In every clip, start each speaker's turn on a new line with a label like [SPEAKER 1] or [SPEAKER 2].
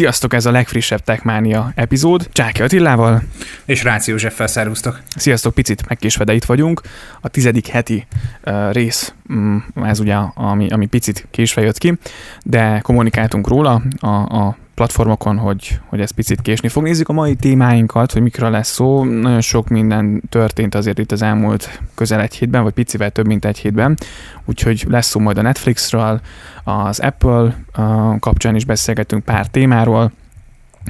[SPEAKER 1] Sziasztok, ez a legfrissebb Techmania epizód. Csáki Attilával.
[SPEAKER 2] És Ráci Józseffel szervusztok.
[SPEAKER 1] Sziasztok, picit megkésve, de itt vagyunk. A tizedik heti uh, rész, um, ez ugye, ami, ami picit késve jött ki, de kommunikáltunk róla a, a platformokon, hogy, hogy ez picit késni fog. Nézzük a mai témáinkat, hogy mikről lesz szó. Nagyon sok minden történt azért itt az elmúlt közel egy hétben, vagy picivel több, mint egy hétben. Úgyhogy lesz szó majd a Netflixről, az Apple kapcsán is beszélgetünk pár témáról,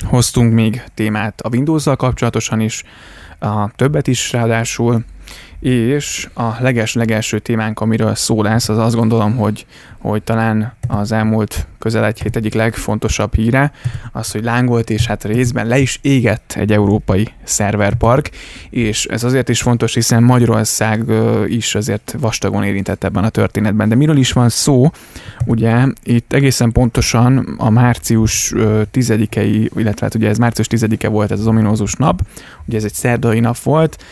[SPEAKER 1] hoztunk még témát a Windows-zal kapcsolatosan is, a többet is ráadásul, és a leges-legelső témánk, amiről szó lesz, az azt gondolom, hogy, hogy talán az elmúlt közel egy hét egyik legfontosabb híre, az, hogy lángolt és hát részben le is égett egy európai szerverpark, és ez azért is fontos, hiszen Magyarország is azért vastagon érintett ebben a történetben. De miről is van szó? Ugye itt egészen pontosan a március 10-i, illetve hát ugye ez március 10-e volt ez az ominózus nap, ugye ez egy szerdai nap volt,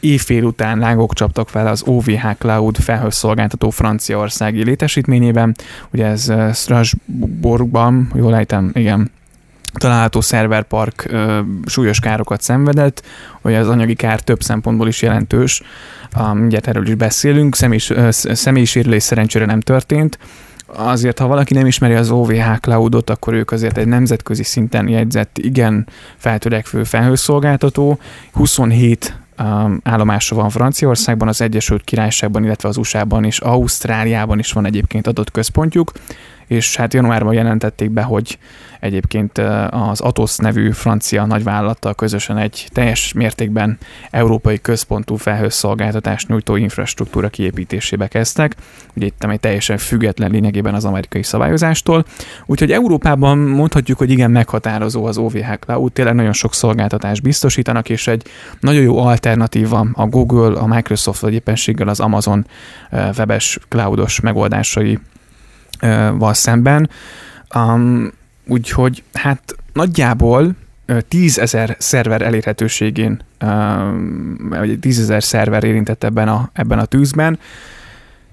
[SPEAKER 1] éjfél után lángok csaptak fel az OVH Cloud felhőszolgáltató franciaországi létesítményében, ugye ez Strasbourgban, jól ejtem, igen, található szerverpark ö, súlyos károkat szenvedett, hogy az anyagi kár több szempontból is jelentős, um, ugye erről is beszélünk, személyi sérülés szerencsére nem történt, azért, ha valaki nem ismeri az OVH Cloudot, akkor ők azért egy nemzetközi szinten jegyzett, igen feltörekvő felhőszolgáltató, 27 um, állomása van Franciaországban, az Egyesült Királyságban, illetve az USA-ban és Ausztráliában is van egyébként adott központjuk, és hát januárban jelentették be, hogy egyébként az Atos nevű francia nagyvállalattal közösen egy teljes mértékben európai központú felhőszolgáltatást nyújtó infrastruktúra kiépítésébe kezdtek. Ugye itt egy teljesen független lényegében az amerikai szabályozástól. Úgyhogy Európában mondhatjuk, hogy igen meghatározó az OVH Cloud, tényleg nagyon sok szolgáltatást biztosítanak, és egy nagyon jó alternatíva a Google, a Microsoft vagy éppenséggel az Amazon webes cloudos megoldásai val szemben. Um, úgyhogy hát nagyjából 10 ezer szerver elérhetőségén, vagy 10 ezer szerver érintett ebben a, ebben a tűzben,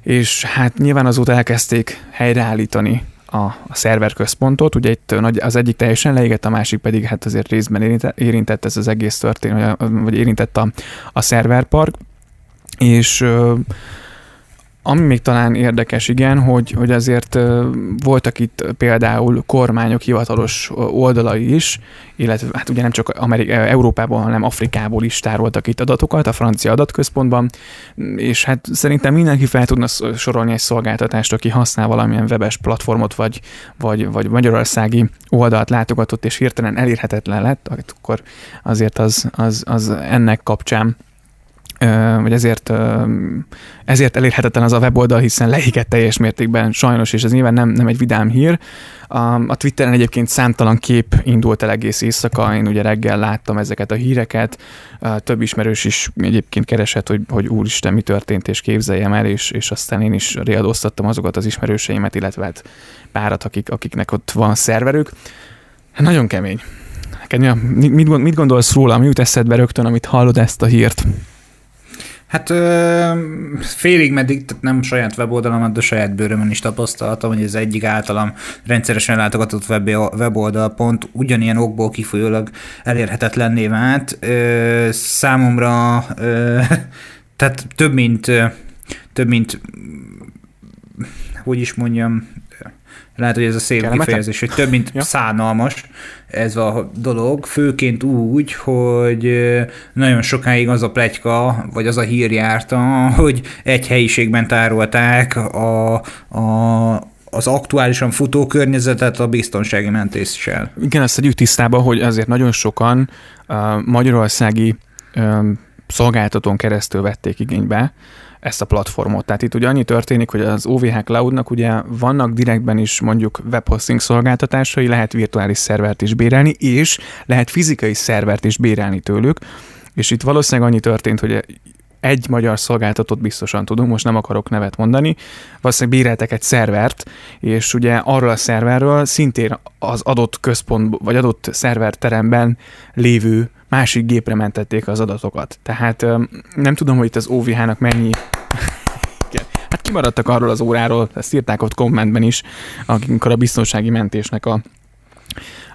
[SPEAKER 1] és hát nyilván azóta elkezdték helyreállítani a, a szerverközpontot, ugye itt az egyik teljesen leégett, a másik pedig hát azért részben érintett, érintett ez az egész történet, vagy érintett a, a szerverpark, és ami még talán érdekes, igen, hogy, hogy azért voltak itt például kormányok hivatalos oldalai is, illetve hát ugye nem csak Amerik- Európában, hanem Afrikából is tároltak itt adatokat a francia adatközpontban, és hát szerintem mindenki fel tudna sorolni egy szolgáltatást, aki használ valamilyen webes platformot, vagy, vagy, vagy magyarországi oldalt látogatott, és hirtelen elérhetetlen lett, akkor azért az, az, az ennek kapcsán vagy ezért, ezért elérhetetlen az a weboldal, hiszen leégett teljes mértékben sajnos, és ez nyilván nem, nem egy vidám hír. A Twitteren egyébként számtalan kép indult el egész éjszaka, én ugye reggel láttam ezeket a híreket, több ismerős is egyébként keresett, hogy, hogy úristen, mi történt, és képzeljem el, és, és aztán én is riadóztattam azokat az ismerőseimet, illetve hát párat, akik, akiknek ott van szerverük. Hát nagyon kemény. Mit, mit gondolsz róla, mi jut eszedbe rögtön, amit hallod ezt a hírt?
[SPEAKER 2] Hát ö, félig meddig, tehát nem saját weboldalamat, de saját bőrömön is tapasztaltam, hogy ez egyik általam rendszeresen látogatott web, weboldal pont ugyanilyen okból kifolyólag elérhetetlenné vált. Ö, számomra ö, tehát több mint több mint hogy is mondjam, lehet, hogy ez a szép kifejezés, hogy több mint ja. szánalmas ez a dolog, főként úgy, hogy nagyon sokáig az a pletyka, vagy az a hír járta, hogy egy helyiségben tárolták a, a, az aktuálisan futó környezetet a biztonsági mentéssel.
[SPEAKER 1] Igen, ezt tegyük tisztába, hogy azért nagyon sokan uh, magyarországi szolgáltatón keresztül vették igénybe ezt a platformot. Tehát itt ugye annyi történik, hogy az OVH Cloudnak ugye vannak direktben is mondjuk webhosting szolgáltatásai, lehet virtuális szervert is bérelni, és lehet fizikai szervert is bérelni tőlük, és itt valószínűleg annyi történt, hogy egy magyar szolgáltatót biztosan tudunk, most nem akarok nevet mondani, valószínűleg béreltek egy szervert, és ugye arról a szerverről szintén az adott központ, vagy adott szerverteremben lévő másik gépre mentették az adatokat. Tehát nem tudom, hogy itt az OVH-nak mennyi Hát kimaradtak arról az óráról, ezt írták ott kommentben is, amikor a biztonsági mentésnek a,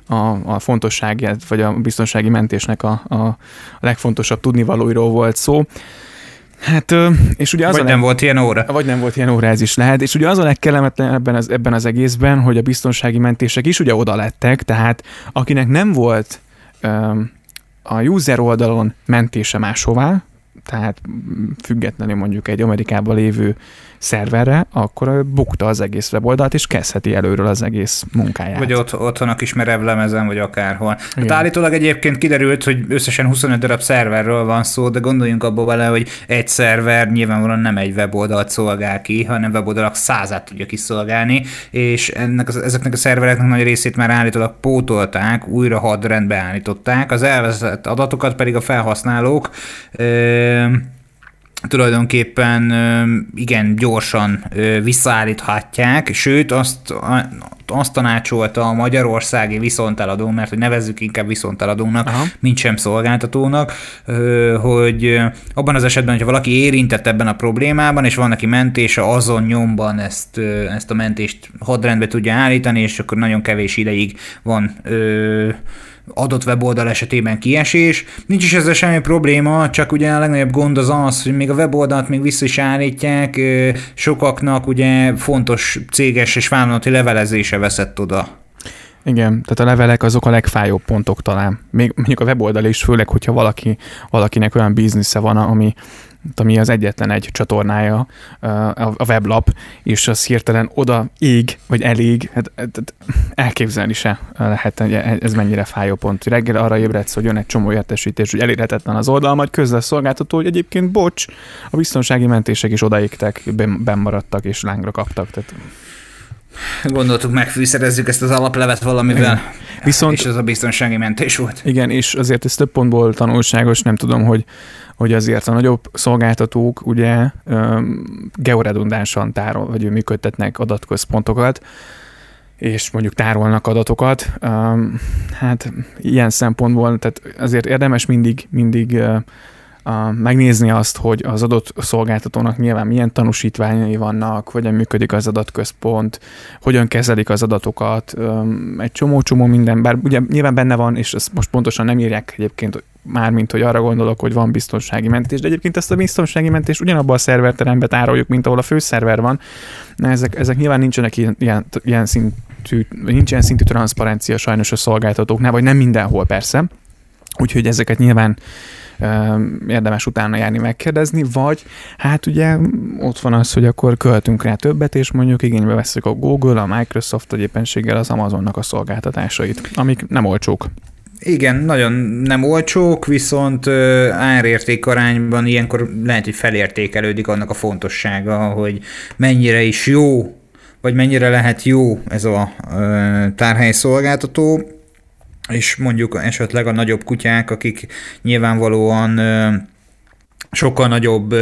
[SPEAKER 1] a, a fontosságát, vagy a biztonsági mentésnek a, a, legfontosabb tudnivalóiról volt szó. Hát, és ugye az
[SPEAKER 2] vagy
[SPEAKER 1] a
[SPEAKER 2] nem volt ilyen óra.
[SPEAKER 1] Vagy nem volt ilyen óra, ez is lehet. És ugye az a legkellemetlen ebben az, ebben az egészben, hogy a biztonsági mentések is ugye oda lettek, tehát akinek nem volt um, a user oldalon mentése máshová, tehát függetlenül mondjuk egy Amerikában lévő szerverre, akkor bukta az egész weboldalt, és kezdheti előről az egész munkáját.
[SPEAKER 2] Vagy ott, otthon a kis merevlemezen, vagy akárhol. Hát állítólag egyébként kiderült, hogy összesen 25 darab szerverről van szó, de gondoljunk abba bele, hogy egy szerver nyilvánvalóan nem egy weboldalt szolgál ki, hanem weboldalak százát tudja kiszolgálni, és ennek, ezeknek a szervereknek nagy részét már állítólag pótolták, újra hadrendbe állították, az elvezett adatokat pedig a felhasználók ö- tulajdonképpen igen gyorsan visszaállíthatják, sőt azt, azt tanácsolta a magyarországi viszonteladó, mert hogy nevezzük inkább viszonteladónak, Aha. mint sem szolgáltatónak, hogy abban az esetben, hogyha valaki érintett ebben a problémában, és van neki mentése, azon nyomban ezt, ezt a mentést hadrendbe tudja állítani, és akkor nagyon kevés ideig van adott weboldal esetében kiesés. Nincs is ezzel semmi probléma, csak ugye a legnagyobb gond az az, hogy még a weboldalt még vissza is állítják, sokaknak ugye fontos céges és vállalati levelezése veszett oda.
[SPEAKER 1] Igen, tehát a levelek azok a legfájóbb pontok talán. Még mondjuk a weboldal is, főleg, hogyha valaki, valakinek olyan biznisze van, ami, ami az egyetlen egy csatornája a weblap, és az hirtelen oda ég, vagy elég, hát, hát elképzelni se lehet, hogy ez mennyire fájó pont. Reggel arra ébredsz, hogy jön egy csomó értesítés, hogy elérhetetlen az oldal, majd közzel szolgáltató, hogy egyébként bocs, a biztonsági mentések is odaégtek, benn maradtak és lángra kaptak. Tehát
[SPEAKER 2] Gondoltuk, megfűszerezzük ezt az alaplevet valamivel, igen. Viszont, és ez a biztonsági mentés volt.
[SPEAKER 1] Igen, és azért ez több pontból tanulságos, nem tudom, hogy hogy azért a nagyobb szolgáltatók ugye georedundánsan tárol, vagy működtetnek adatközpontokat, és mondjuk tárolnak adatokat. Hát ilyen szempontból, tehát azért érdemes mindig, mindig megnézni azt, hogy az adott szolgáltatónak nyilván milyen tanúsítványai vannak, hogyan működik az adatközpont, hogyan kezelik az adatokat, egy csomó-csomó minden, bár ugye nyilván benne van, és ezt most pontosan nem írják egyébként mármint, hogy arra gondolok, hogy van biztonsági mentés, de egyébként ezt a biztonsági mentést ugyanabban a szerverteremben tároljuk, mint ahol a főszerver van. Ezek, ezek nyilván nincsenek ilyen, ilyen, ilyen szintű, nincs ilyen szintű transzparencia sajnos a szolgáltatóknál, vagy nem mindenhol persze. Úgyhogy ezeket nyilván érdemes utána járni megkérdezni, vagy hát ugye ott van az, hogy akkor költünk rá többet, és mondjuk igénybe veszük a Google, a Microsoft, vagy éppenséggel az Amazonnak a szolgáltatásait, amik nem olcsók.
[SPEAKER 2] Igen, nagyon nem olcsók, viszont árérték arányban ilyenkor lehet, hogy felértékelődik annak a fontossága, hogy mennyire is jó, vagy mennyire lehet jó ez a tárhely szolgáltató, és mondjuk esetleg a nagyobb kutyák, akik nyilvánvalóan sokkal nagyobb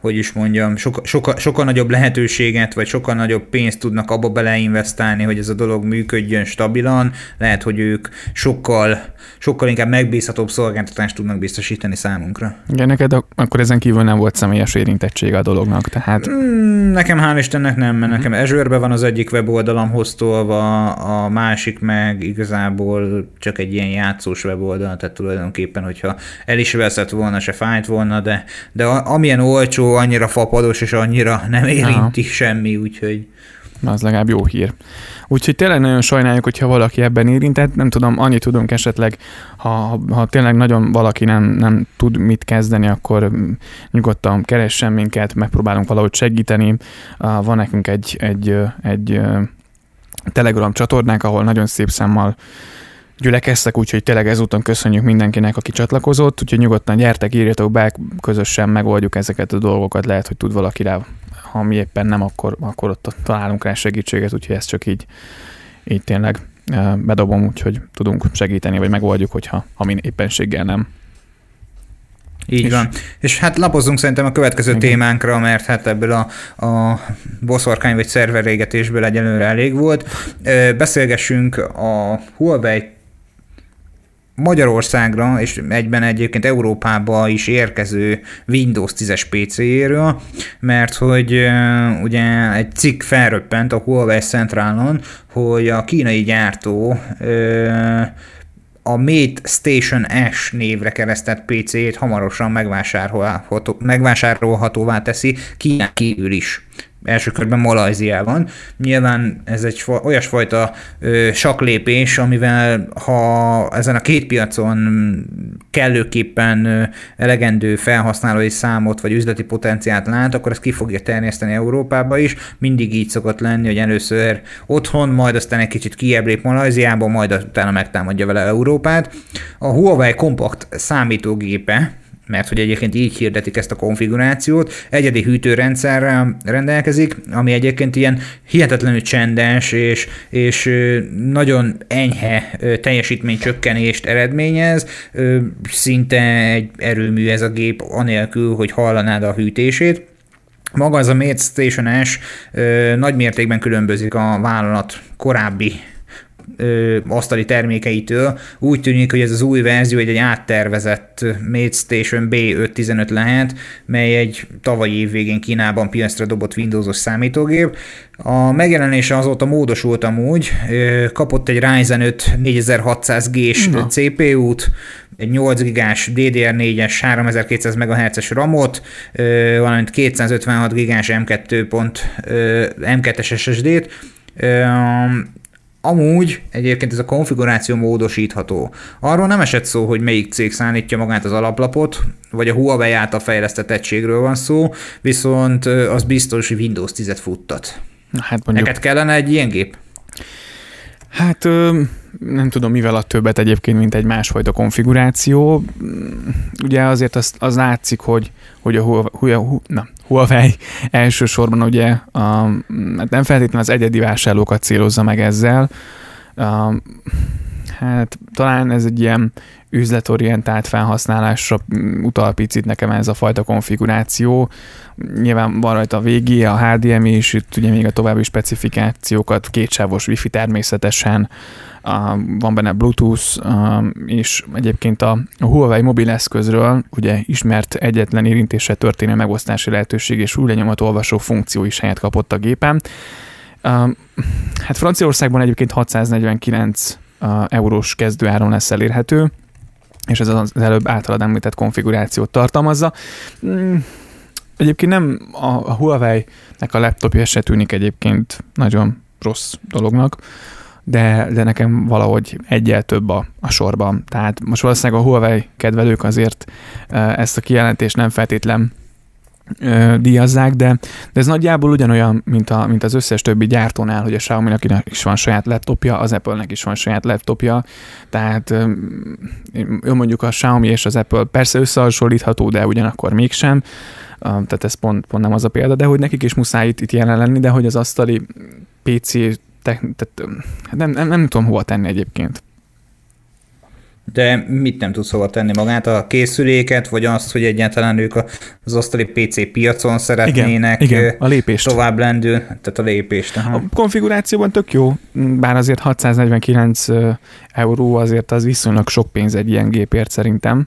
[SPEAKER 2] hogy is mondjam, soka, soka, sokkal nagyobb lehetőséget, vagy sokkal nagyobb pénzt tudnak abba beleinvestálni, hogy ez a dolog működjön stabilan, lehet, hogy ők sokkal, sokkal inkább megbízhatóbb szolgáltatást tudnak biztosítani számunkra.
[SPEAKER 1] Igen, neked akkor ezen kívül nem volt személyes érintettsége a dolognak, tehát...
[SPEAKER 2] Mm, nekem hál' Istennek nem, mert uh-huh. nekem azure van az egyik weboldalam hoztolva, a másik meg igazából csak egy ilyen játszós weboldal, tehát tulajdonképpen, hogyha el is veszett volna, se fájt volna, de, de amilyen olcsó annyira fapados, és annyira nem érinti Aha. semmi, úgyhogy...
[SPEAKER 1] Az legalább jó hír. Úgyhogy tényleg nagyon sajnáljuk, hogyha valaki ebben érintett, nem tudom, annyit tudunk esetleg, ha, ha tényleg nagyon valaki nem, nem tud mit kezdeni, akkor nyugodtan keressen minket, megpróbálunk valahogy segíteni. Van nekünk egy, egy, egy Telegram csatornánk, ahol nagyon szép számmal gyülekeztek, úgyhogy tényleg ezúton köszönjük mindenkinek, aki csatlakozott, úgyhogy nyugodtan gyertek, írjatok be, közösen megoldjuk ezeket a dolgokat, lehet, hogy tud valaki rá, ha mi éppen nem, akkor, akkor ott találunk rá segítséget, úgyhogy ezt csak így, így tényleg bedobom, úgyhogy tudunk segíteni, vagy megoldjuk, hogyha ha mi éppenséggel nem.
[SPEAKER 2] Így és, van. És hát lapozzunk szerintem a következő igen. témánkra, mert hát ebből a, a boszorkány vagy szerverrégetésből egyelőre elég volt. Beszélgessünk a Huawei Magyarországra, és egyben egyébként Európába is érkező Windows 10-es PC-jéről, mert hogy ugye egy cikk felröppent a Huawei Centralon, hogy a kínai gyártó a Mate Station S névre keresztett PC-t hamarosan megvásárolható, megvásárolhatóvá teszi Kínán kívül is első körben Malajziában. Nyilván ez egy olyasfajta ö, saklépés, amivel ha ezen a két piacon kellőképpen ö, elegendő felhasználói számot vagy üzleti potenciált lát, akkor ezt ki fogja terjeszteni Európába is. Mindig így szokott lenni, hogy először otthon, majd aztán egy kicsit kiebb lép Malajziába, majd utána megtámadja vele Európát. A Huawei Compact számítógépe, mert hogy egyébként így hirdetik ezt a konfigurációt, egyedi hűtőrendszerrel rendelkezik, ami egyébként ilyen hihetetlenül csendes és, és nagyon enyhe teljesítménycsökkenést eredményez, szinte egy erőmű ez a gép, anélkül, hogy hallanád a hűtését. Maga az a Station S nagy mértékben különbözik a vállalat korábbi ö, asztali termékeitől. Úgy tűnik, hogy ez az új verzió egy, egy áttervezett Mate Station B515 lehet, mely egy tavalyi év végén Kínában piacra dobott Windowsos számítógép. A megjelenése azóta módosult amúgy, kapott egy Ryzen 5 4600G-s CPU-t, egy 8 gigás DDR4-es 3200 MHz-es RAM-ot, valamint 256 gigás M2. M2-es SSD-t. Amúgy egyébként ez a konfiguráció módosítható. Arról nem esett szó, hogy melyik cég szállítja magát az alaplapot, vagy a Huawei által fejlesztett egységről van szó, viszont az biztos, hogy Windows 10-et futtat. Hát mondjuk... Neked kellene egy ilyen gép?
[SPEAKER 1] Hát nem tudom, mivel a többet egyébként, mint egy másfajta konfiguráció. Ugye azért az, az látszik, hogy, hogy a Huawei, na, Huawei elsősorban ugye a, hát nem feltétlenül az egyedi vásárlókat célozza meg ezzel. A, hát talán ez egy ilyen üzletorientált felhasználásra utal picit nekem ez a fajta konfiguráció. Nyilván van rajta a VG, a HDMI, és itt ugye még a további specifikációkat, kétsávos wifi természetesen, van benne Bluetooth, és egyébként a Huawei mobileszközről ugye ismert egyetlen érintésre történő megosztási lehetőség és új lenyomat olvasó funkció is helyet kapott a gépen. Hát Franciaországban egyébként 649 eurós kezdőáron lesz elérhető, és ez az előbb általad említett konfigurációt tartalmazza. Mm, egyébként nem a Huawei-nek a laptopja se tűnik egyébként nagyon rossz dolognak de, de nekem valahogy egyel több a, a sorban. Tehát most valószínűleg a Huawei kedvelők azért ezt a kijelentést nem feltétlen díjazzák, de, de ez nagyjából ugyanolyan, mint, a, mint az összes többi gyártónál, hogy a Xiaomi-nak is van saját laptopja, az Apple-nek is van saját laptopja, tehát ő mondjuk a Xiaomi és az Apple persze összehasonlítható, de ugyanakkor mégsem, tehát ez pont, pont nem az a példa, de hogy nekik is muszáj itt, itt jelen lenni, de hogy az asztali PC te, tehát nem, nem, nem tudom hova tenni egyébként.
[SPEAKER 2] De mit nem tudsz hova tenni magát? A készüléket, vagy azt, hogy egyáltalán ők az asztali PC piacon szeretnének igen, igen, a lépést. tovább lendül, tehát a lépést.
[SPEAKER 1] Aha. A konfigurációban tök jó, bár azért 649 euró azért az viszonylag sok pénz egy ilyen gépért szerintem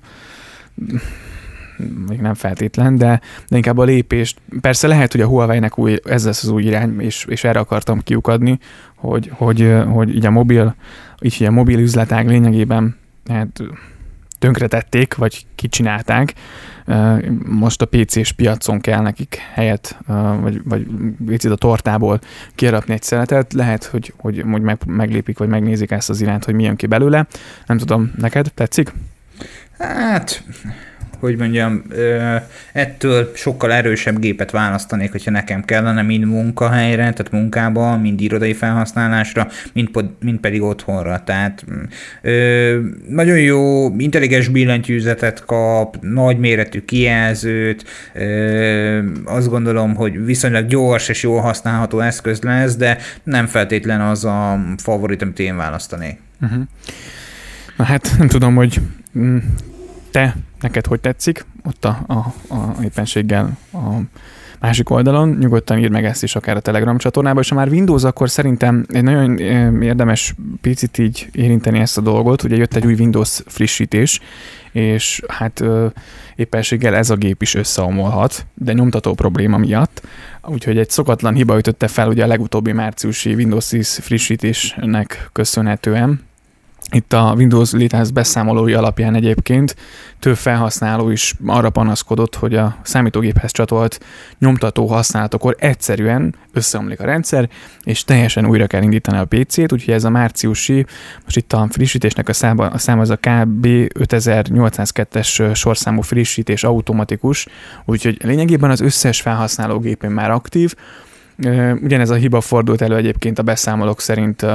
[SPEAKER 1] még nem feltétlen, de, de inkább a lépést. Persze lehet, hogy a Huawei-nek új, ez lesz az új irány, és, és erre akartam kiukadni, hogy, hogy, hogy így a mobil, így a mobil üzletág lényegében hát, tönkretették, vagy kicsinálták. Most a PC-s piacon kell nekik helyet, vagy, vagy picit a tortából kiarapni egy szeletet. Lehet, hogy, hogy, hogy meg, meglépik, vagy megnézik ezt az irányt, hogy mi jön ki belőle. Nem tudom, neked tetszik?
[SPEAKER 2] Hát, hogy mondjam, ettől sokkal erősebb gépet választanék, hogyha nekem kellene, mind munkahelyre, tehát munkába, mind irodai felhasználásra, mind, mind pedig otthonra. Tehát nagyon jó, intelligens billentyűzetet kap, nagy méretű kijelzőt, azt gondolom, hogy viszonylag gyors és jól használható eszköz lesz, de nem feltétlen az a favorit, amit én választanék. Uh-huh.
[SPEAKER 1] Na hát nem tudom, hogy mm, te neked hogy tetszik, ott a, a, a éppenséggel a másik oldalon, nyugodtan írd meg ezt is akár a Telegram csatornába, és ha már Windows, akkor szerintem egy nagyon érdemes picit így érinteni ezt a dolgot, ugye jött egy új Windows frissítés, és hát éppenséggel ez a gép is összeomolhat, de nyomtató probléma miatt, úgyhogy egy szokatlan hiba ütötte fel ugye a legutóbbi márciusi Windows 10 frissítésnek köszönhetően, itt a Windows létház beszámolói alapján egyébként több felhasználó is arra panaszkodott, hogy a számítógéphez csatolt nyomtató használatokor egyszerűen összeomlik a rendszer, és teljesen újra kell indítani a PC-t, úgyhogy ez a márciusi, most itt a frissítésnek a száma, a száma az a KB. 5802-es sorszámú frissítés automatikus, úgyhogy lényegében az összes felhasználó gépén már aktív, Ugyanez a hiba fordult elő egyébként a beszámolók szerint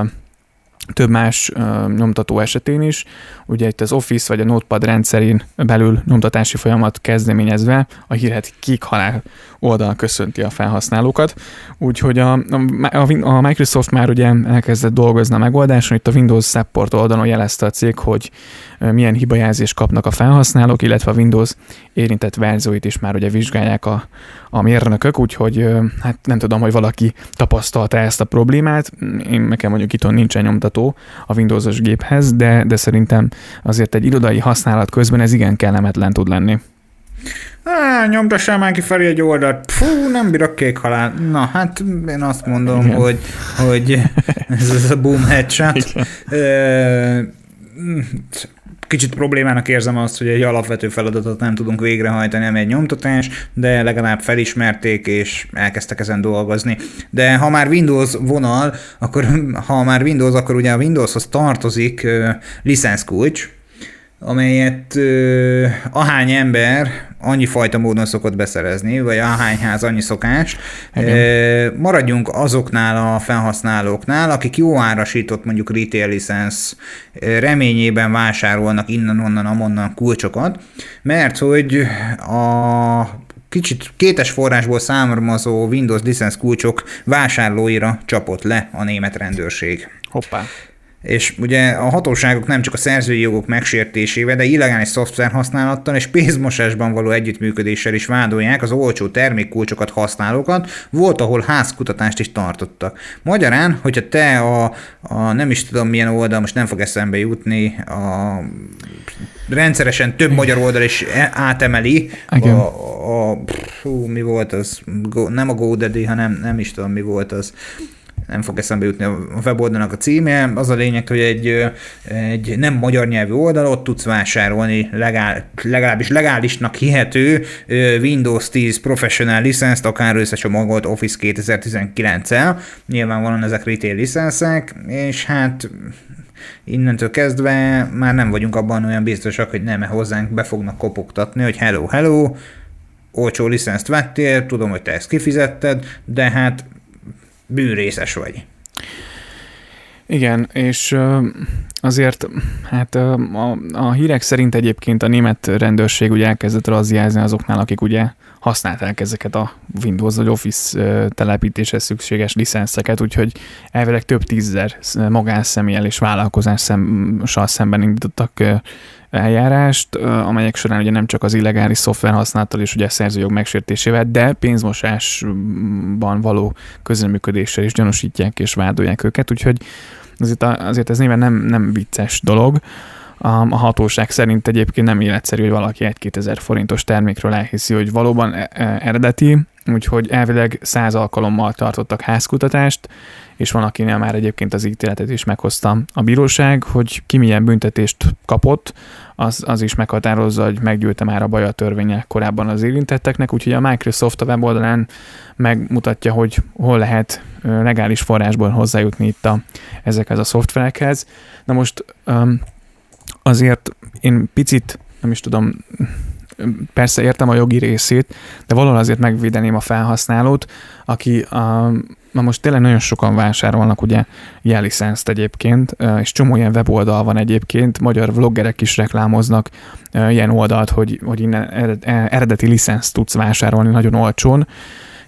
[SPEAKER 1] több más uh, nyomtató esetén is. Ugye itt az Office vagy a Notepad rendszerén belül nyomtatási folyamat kezdeményezve a hírhet kék halál oldal köszönti a felhasználókat. Úgyhogy a, a, a Microsoft már ugye elkezdett dolgozni a megoldáson, itt a Windows Support oldalon jelezte a cég, hogy milyen hibajelzést kapnak a felhasználók, illetve a Windows érintett verzióit is már ugye vizsgálják a, a mérnökök, úgyhogy hát nem tudom, hogy valaki tapasztalta ezt a problémát. Én nekem mondjuk itt nincsen nyomtató a Windows-os géphez, de, de szerintem azért egy irodai használat közben ez igen kellemetlen tud lenni.
[SPEAKER 2] Á, nyomtassál már ki felé egy oldalt. Fú, nem bírok kék halál. Na, hát én azt mondom, Igen. hogy, hogy ez, ez a boom headshot. Kicsit problémának érzem azt, hogy egy alapvető feladatot nem tudunk végrehajtani, ami egy nyomtatás, de legalább felismerték és elkezdtek ezen dolgozni. De ha már Windows vonal, akkor ha már Windows, akkor ugye a Windowshoz tartozik uh, licenszkulcs, amelyet ö, ahány ember annyi fajta módon szokott beszerezni, vagy ahány ház annyi szokás. Ö, maradjunk azoknál a felhasználóknál, akik jó árasított mondjuk retail licensz reményében vásárolnak innen-onnan, amonnan kulcsokat, mert hogy a kicsit kétes forrásból származó Windows licensz kulcsok vásárlóira csapott le a német rendőrség.
[SPEAKER 1] Hoppá.
[SPEAKER 2] És ugye a hatóságok nem csak a szerzői jogok megsértésével, de illegális szoftver használattal és pénzmosásban való együttműködéssel is vádolják az olcsó termékkulcsokat használókat, volt, ahol házkutatást is tartottak. Magyarán, hogyha te a, a nem is tudom milyen oldal, most nem fog eszembe jutni, a rendszeresen több magyar oldal is e, átemeli a, a, a hú, mi volt az, Go, nem a GoDaddy, hanem nem is tudom mi volt az, nem fog eszembe jutni a weboldalnak a címe. Az a lényeg, hogy egy, egy nem magyar nyelvű oldal, ott tudsz vásárolni legál, legalábbis legálisnak hihető Windows 10 Professional licenszt, akár összecsomagolt Office 2019-el. Nyilvánvalóan ezek retail licenszek, és hát innentől kezdve már nem vagyunk abban olyan biztosak, hogy nem hozzánk be fognak kopogtatni, hogy hello, hello, olcsó licenszt vettél, tudom, hogy te ezt kifizetted, de hát bűnrészes vagy.
[SPEAKER 1] Igen, és azért hát a, a hírek szerint egyébként a német rendőrség ugye elkezdett razziázni azoknál, akik ugye használták ezeket a Windows vagy Office telepítéshez szükséges licenszeket, úgyhogy elvileg több tízzer magánszemélyel és vállalkozással szemben indítottak eljárást, amelyek során ugye nem csak az illegális szoftver használattal és ugye a szerzőjog megsértésével, de pénzmosásban való közreműködéssel is gyanúsítják és vádolják őket, úgyhogy azért, azért ez nyilván nem, nem vicces dolog. A, hatóság szerint egyébként nem életszerű, hogy valaki egy-két ezer forintos termékről elhiszi, hogy valóban e, e, eredeti, úgyhogy elvileg száz alkalommal tartottak házkutatást, és van, akinél már egyébként az ítéletet is meghozta a bíróság, hogy ki milyen büntetést kapott, az, az is meghatározza, hogy meggyűlte már a baj a törvények korábban az érintetteknek, úgyhogy a Microsoft a weboldalán megmutatja, hogy hol lehet legális forrásból hozzájutni itt a, ezekhez a szoftverekhez. Na most azért én picit, nem is tudom, persze értem a jogi részét, de valahol azért megvédeném a felhasználót, aki a, na most tényleg nagyon sokan vásárolnak ugye jellicenszt egyébként, és csomó ilyen weboldal van egyébként, magyar vloggerek is reklámoznak ilyen oldalt, hogy, hogy innen eredeti licenszt tudsz vásárolni nagyon olcsón,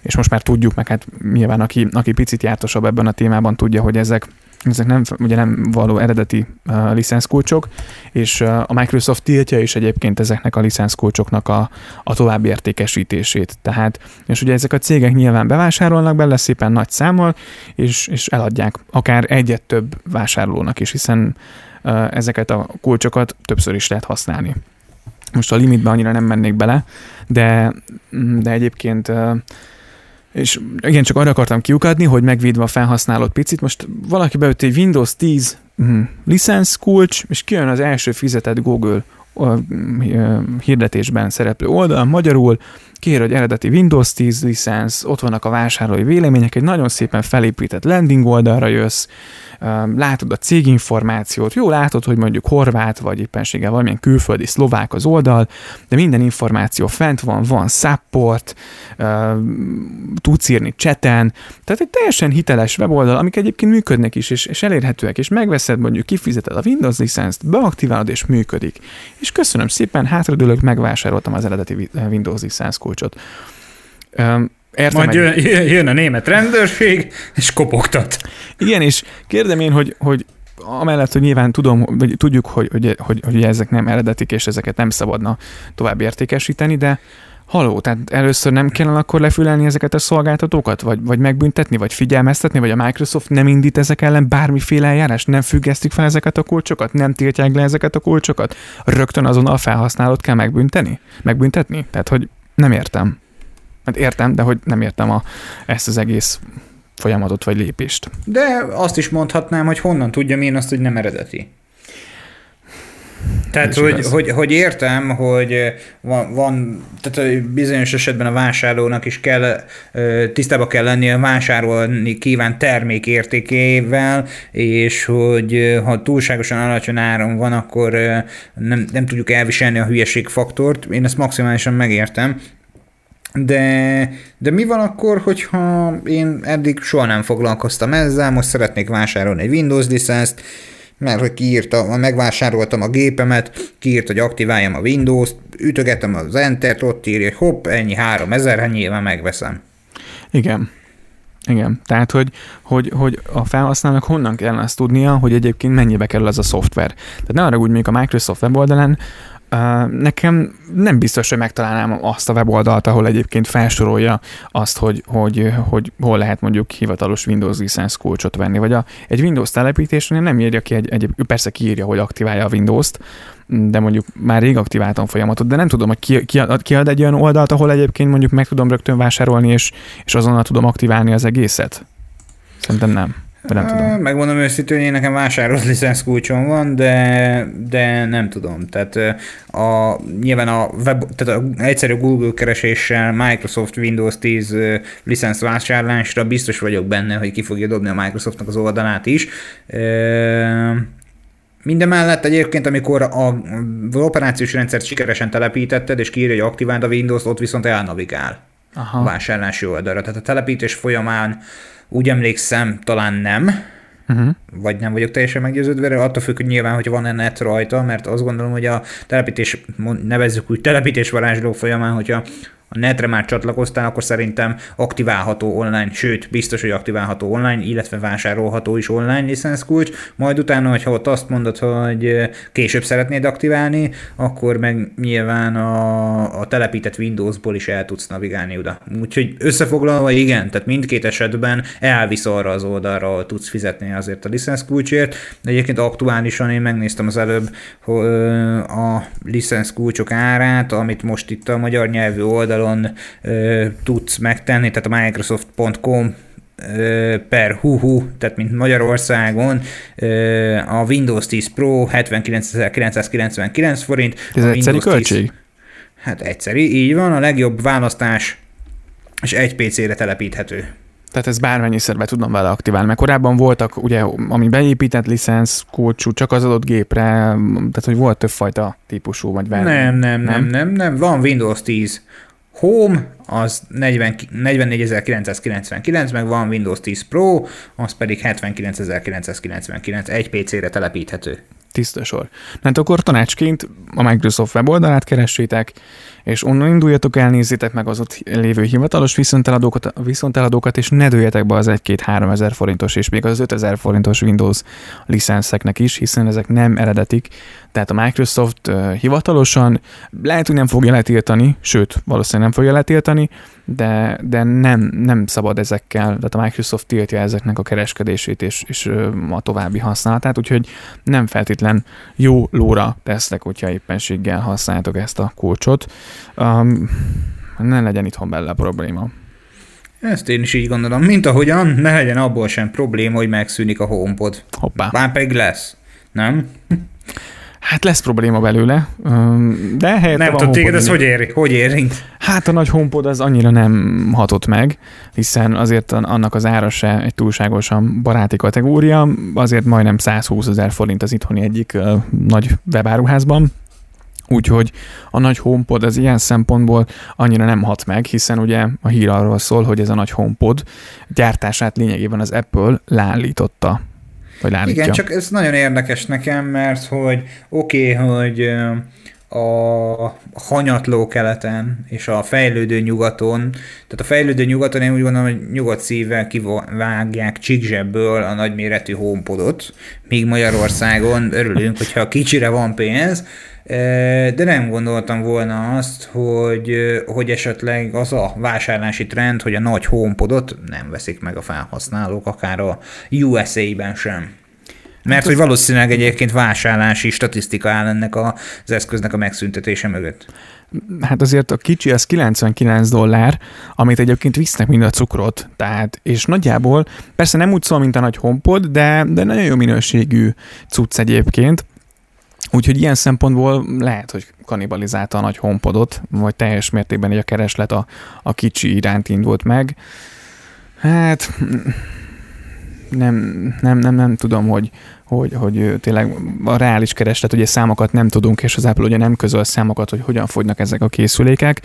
[SPEAKER 1] és most már tudjuk, meg hát nyilván aki, aki picit jártosabb ebben a témában tudja, hogy ezek ezek nem, ugye nem való eredeti uh, licenszkulcsok, és uh, a Microsoft tiltja is egyébként ezeknek a licenszkulcsoknak a, a további értékesítését. Tehát, és ugye ezek a cégek nyilván bevásárolnak bele szépen nagy számmal, és, és eladják akár egyet több vásárlónak is, hiszen uh, ezeket a kulcsokat többször is lehet használni. Most a limitbe annyira nem mennék bele, de, de egyébként uh, és igen, csak arra akartam kiukadni, hogy megvédve a felhasználót picit, most valaki beüt egy Windows 10 hm, licensz kulcs, és kijön az első fizetett Google hirdetésben szereplő oldal, magyarul kér, hogy eredeti Windows 10 licensz, ott vannak a vásárlói vélemények, egy nagyon szépen felépített landing oldalra jössz, látod a céginformációt, jó látod, hogy mondjuk horvát, vagy éppenséggel valamilyen külföldi szlovák az oldal, de minden információ fent van, van support, tudsz írni cseten, tehát egy teljesen hiteles weboldal, amik egyébként működnek is, és, és elérhetőek, és megveszed, mondjuk kifizeted a Windows licenszt, beaktiválod, és működik. És köszönöm szépen, hátradőlök, megvásároltam az eredeti Windows licensz kulcsot.
[SPEAKER 2] Értem Majd jön, jön a német rendőrség, és kopogtat.
[SPEAKER 1] Igen, és kérdem én, hogy, hogy amellett, hogy nyilván tudom, vagy tudjuk, hogy, hogy, hogy, hogy ezek nem eredetik, és ezeket nem szabadna tovább értékesíteni, de haló, tehát először nem kellene akkor lefülelni ezeket a szolgáltatókat, vagy, vagy megbüntetni, vagy figyelmeztetni, vagy a Microsoft nem indít ezek ellen bármiféle eljárást, nem függesztik fel ezeket a kulcsokat, nem tiltják le ezeket a kulcsokat, rögtön azon a felhasználót kell megbünteni, megbüntetni? Tehát, hogy nem értem. Hát értem, de hogy nem értem a, ezt az egész folyamatot vagy lépést.
[SPEAKER 2] De azt is mondhatnám, hogy honnan tudjam én azt, hogy nem eredeti. Tehát, hogy, hogy, hogy értem, hogy van, van, tehát bizonyos esetben a vásárlónak is kell, tisztába kell lennie vásárolni kíván termék értékével, és hogy ha túlságosan alacsony áron van, akkor nem, nem tudjuk elviselni a hülyeségfaktort. Én ezt maximálisan megértem, de, de mi van akkor, hogyha én eddig soha nem foglalkoztam ezzel, most szeretnék vásárolni egy Windows licenszt, mert hogy kiírta, megvásároltam a gépemet, kiírt, hogy aktiváljam a Windows-t, ütögetem az Enter-t, ott írja, hogy hopp, ennyi 3000, hát nyilván megveszem.
[SPEAKER 1] Igen. Igen, tehát hogy, hogy, hogy a felhasználónak honnan kell azt tudnia, hogy egyébként mennyibe kerül ez a szoftver. Tehát ne arra úgy, mondjuk a Microsoft weboldalán Nekem nem biztos, hogy megtalálnám azt a weboldalt, ahol egyébként felsorolja azt, hogy, hogy, hogy hol lehet mondjuk hivatalos Windows licensz kulcsot venni, vagy a, egy Windows telepítésnél nem írja ki, egy, egy, persze kiírja, hogy aktiválja a Windows-t, de mondjuk már rég aktiváltam folyamatot, de nem tudom, hogy ki, ki, ad, ki ad egy olyan oldalt, ahol egyébként mondjuk meg tudom rögtön vásárolni, és, és azonnal tudom aktiválni az egészet. Szerintem nem. De nem tudom.
[SPEAKER 2] Megmondom őszintén, én nekem vásárolt licensz kulcsom van, de, de nem tudom. Tehát a, nyilván a web, tehát a egyszerű Google kereséssel Microsoft Windows 10 licensz vásárlásra biztos vagyok benne, hogy ki fogja dobni a Microsoftnak az oldalát is. Mindemellett egyébként, amikor a, az operációs rendszert sikeresen telepítetted, és kiírja, hogy aktiváld a Windows, ott viszont elnavigál Aha. a vásárlási oldalra. Tehát a telepítés folyamán úgy emlékszem, talán nem, uh-huh. vagy nem vagyok teljesen meggyőződve, attól függ, hogy nyilván, hogy van-e net rajta, mert azt gondolom, hogy a telepítés, nevezzük úgy telepítés varázsló folyamán, hogyha a netre már csatlakoztál, akkor szerintem aktiválható online, sőt, biztos, hogy aktiválható online, illetve vásárolható is online licenszkulcs, majd utána, hogyha ott azt mondod, hogy később szeretnéd aktiválni, akkor meg nyilván a, a telepített Windowsból is el tudsz navigálni oda. Úgyhogy összefoglalva igen, tehát mindkét esetben elvisz arra az oldalra, ahol tudsz fizetni azért a licenszkulcsért. Egyébként aktuálisan én megnéztem az előbb a licenszkulcsok árát, amit most itt a magyar nyelvű oldal oldalon ö, tudsz megtenni, tehát a microsoft.com per huhu, tehát mint Magyarországon a Windows 10 Pro 79.999 forint.
[SPEAKER 1] Ez egyszerű költség? 10,
[SPEAKER 2] hát egyszerű, így van, a legjobb választás, és egy PC-re telepíthető.
[SPEAKER 1] Tehát ez bármennyiszer be tudnom vele aktiválni, mert korábban voltak, ugye, ami beépített licensz kulcsú, csak az adott gépre, tehát hogy volt többfajta típusú, vagy
[SPEAKER 2] Nem, nem, nem, nem, nem, nem, van Windows 10 Home az 44.999, meg van Windows 10 Pro, az pedig 79.999, egy PC-re telepíthető.
[SPEAKER 1] Tiszta sor. Hát akkor tanácsként a Microsoft weboldalát keressétek, és onnan induljatok el, nézzétek meg az ott lévő hivatalos viszonteladókat, viszonteladókat és ne dőljetek be az 1-2-3 ezer forintos és még az 5 ezer forintos Windows licenszeknek is, hiszen ezek nem eredetik, tehát a Microsoft uh, hivatalosan lehet, hogy nem fogja letiltani, sőt, valószínűleg nem fogja letiltani, de, de nem, nem szabad ezekkel, tehát a Microsoft tiltja ezeknek a kereskedését és, és a további használatát, úgyhogy nem feltétlen jó lóra tesznek, hogyha éppenséggel használjátok ezt a kulcsot. Um, ne legyen itthon bele probléma.
[SPEAKER 2] Ezt én is így gondolom. Mint ahogyan, ne legyen abból sem probléma, hogy megszűnik a HomePod.
[SPEAKER 1] Hoppá.
[SPEAKER 2] Már pedig lesz. Nem?
[SPEAKER 1] Hát lesz probléma belőle, de helyette
[SPEAKER 2] Nem tudom, téged ez hogy, éri, hogy érint?
[SPEAKER 1] Hát a nagy HomePod az annyira nem hatott meg, hiszen azért annak az ára se egy túlságosan baráti kategória, azért majdnem 120 ezer forint az itthoni egyik nagy webáruházban, Úgyhogy a nagy HomePod az ilyen szempontból annyira nem hat meg, hiszen ugye a hír arról szól, hogy ez a nagy HomePod gyártását lényegében az Apple leállította. Vagy.
[SPEAKER 2] Igen, csak ez nagyon érdekes nekem, mert hogy oké, okay, hogy a hanyatló keleten és a fejlődő nyugaton, tehát a fejlődő nyugaton én úgy gondolom, hogy nyugodt szívvel kivágják csíkzsebből a nagyméretű homepodot, míg Magyarországon örülünk, hogyha kicsire van pénz, de nem gondoltam volna azt, hogy, hogy esetleg az a vásárlási trend, hogy a nagy homepodot nem veszik meg a felhasználók, akár a USA-ben sem. Mert hát hogy valószínűleg egyébként vásárlási statisztika áll ennek az eszköznek a megszüntetése mögött.
[SPEAKER 1] Hát azért a kicsi az 99 dollár, amit egyébként visznek mind a cukrot, tehát, és nagyjából, persze nem úgy szól, mint a nagy HomePod, de, de nagyon jó minőségű cucc egyébként, Úgyhogy ilyen szempontból lehet, hogy kanibalizálta a nagy HomePodot, vagy teljes mértékben a kereslet a, a kicsi iránt indult meg. Hát nem, nem, nem, nem tudom, hogy, hogy, hogy tényleg a reális kereslet, ugye számokat nem tudunk, és az Apple ugye nem közöl számokat, hogy hogyan fogynak ezek a készülékek,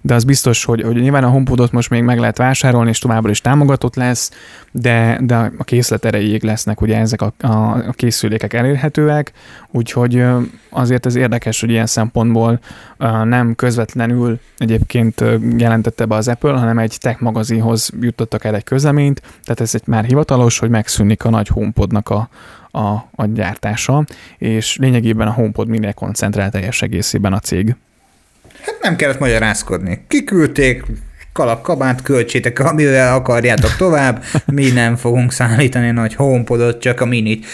[SPEAKER 1] de az biztos, hogy, hogy nyilván a HomePodot most még meg lehet vásárolni, és továbbra is támogatott lesz, de, de a készlet erejéig lesznek ugye ezek a, a, a készülékek elérhetőek, úgyhogy azért ez érdekes, hogy ilyen szempontból nem közvetlenül egyébként jelentette be az Apple, hanem egy tech magazinhoz jutottak el egy közleményt, tehát ez egy már hivatalos, hogy megszűnik a nagy HomePodnak a, a, a gyártása, és lényegében a HomePod minél koncentrál teljes egészében a cég.
[SPEAKER 2] Hát nem kellett magyarázkodni. Kiküldték, kalap kabát, költsétek, amivel akarjátok tovább, mi nem fogunk szállítani nagy homepodot, csak a minit.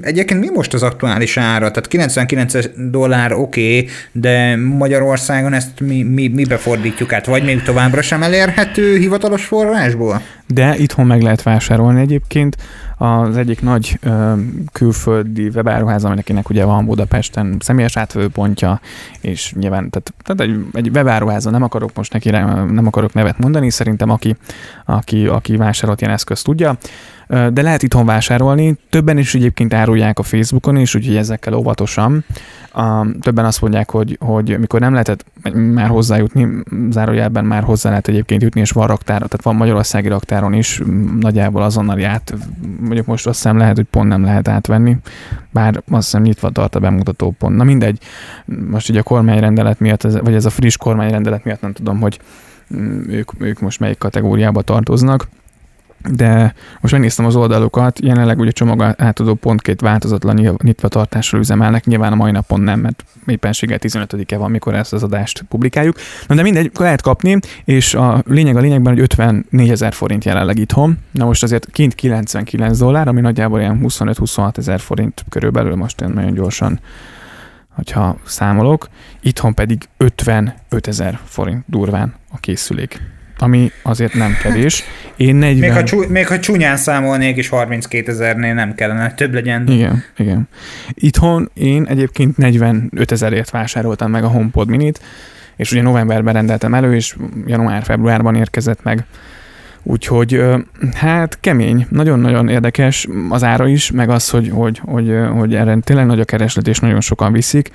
[SPEAKER 2] Egyébként mi most az aktuális ára? Tehát 99 dollár oké, okay, de Magyarországon ezt mi, mi, mi befordítjuk át? Vagy még továbbra sem elérhető hivatalos forrásból?
[SPEAKER 1] De itthon meg lehet vásárolni egyébként az egyik nagy ö, külföldi webáruház, aminek ugye van Budapesten személyes átvevőpontja, és nyilván, tehát, tehát egy, egy webáruházon nem akarok most neki, nem akarok nevet mondani, szerintem aki, aki, aki vásárolt ilyen eszközt tudja, de lehet itthon vásárolni, többen is egyébként árulják a Facebookon is, úgyhogy ezekkel óvatosan. Többen azt mondják, hogy, hogy mikor nem lehetett már hozzájutni, zárójelben már hozzá lehet egyébként jutni, és van raktár, tehát van magyarországi raktáron is, nagyjából azonnal át, mondjuk most azt hiszem lehet, hogy pont nem lehet átvenni, bár azt hiszem nyitva tart a bemutató pont. Na mindegy, most ugye a kormányrendelet miatt, vagy ez a friss kormányrendelet miatt nem tudom, hogy ők, ők most melyik kategóriába tartoznak de most megnéztem az oldalukat, jelenleg ugye csomag átadó pont két változatlan nyitva tartásról üzemelnek, nyilván a mai napon nem, mert éppenséggel 15-e van, mikor ezt az adást publikáljuk. Na de mindegy, lehet kapni, és a lényeg a lényegben, hogy 54 ezer forint jelenleg itthon. Na most azért kint 99 dollár, ami nagyjából ilyen 25-26 ezer forint körülbelül most én nagyon gyorsan hogyha számolok, itthon pedig 55 ezer forint durván a készülék ami azért nem kevés. Én 40...
[SPEAKER 2] Még ha, csú, még ha csúnyán számolnék is 32 ezernél nem kellene, több legyen.
[SPEAKER 1] Igen, igen. Itthon én egyébként 45 ezerért vásároltam meg a HomePod minit, és ugye novemberben rendeltem elő, és január-februárban érkezett meg. Úgyhogy hát kemény, nagyon-nagyon érdekes az ára is, meg az, hogy, hogy, hogy, hogy erre tényleg nagy a kereslet, és nagyon sokan viszik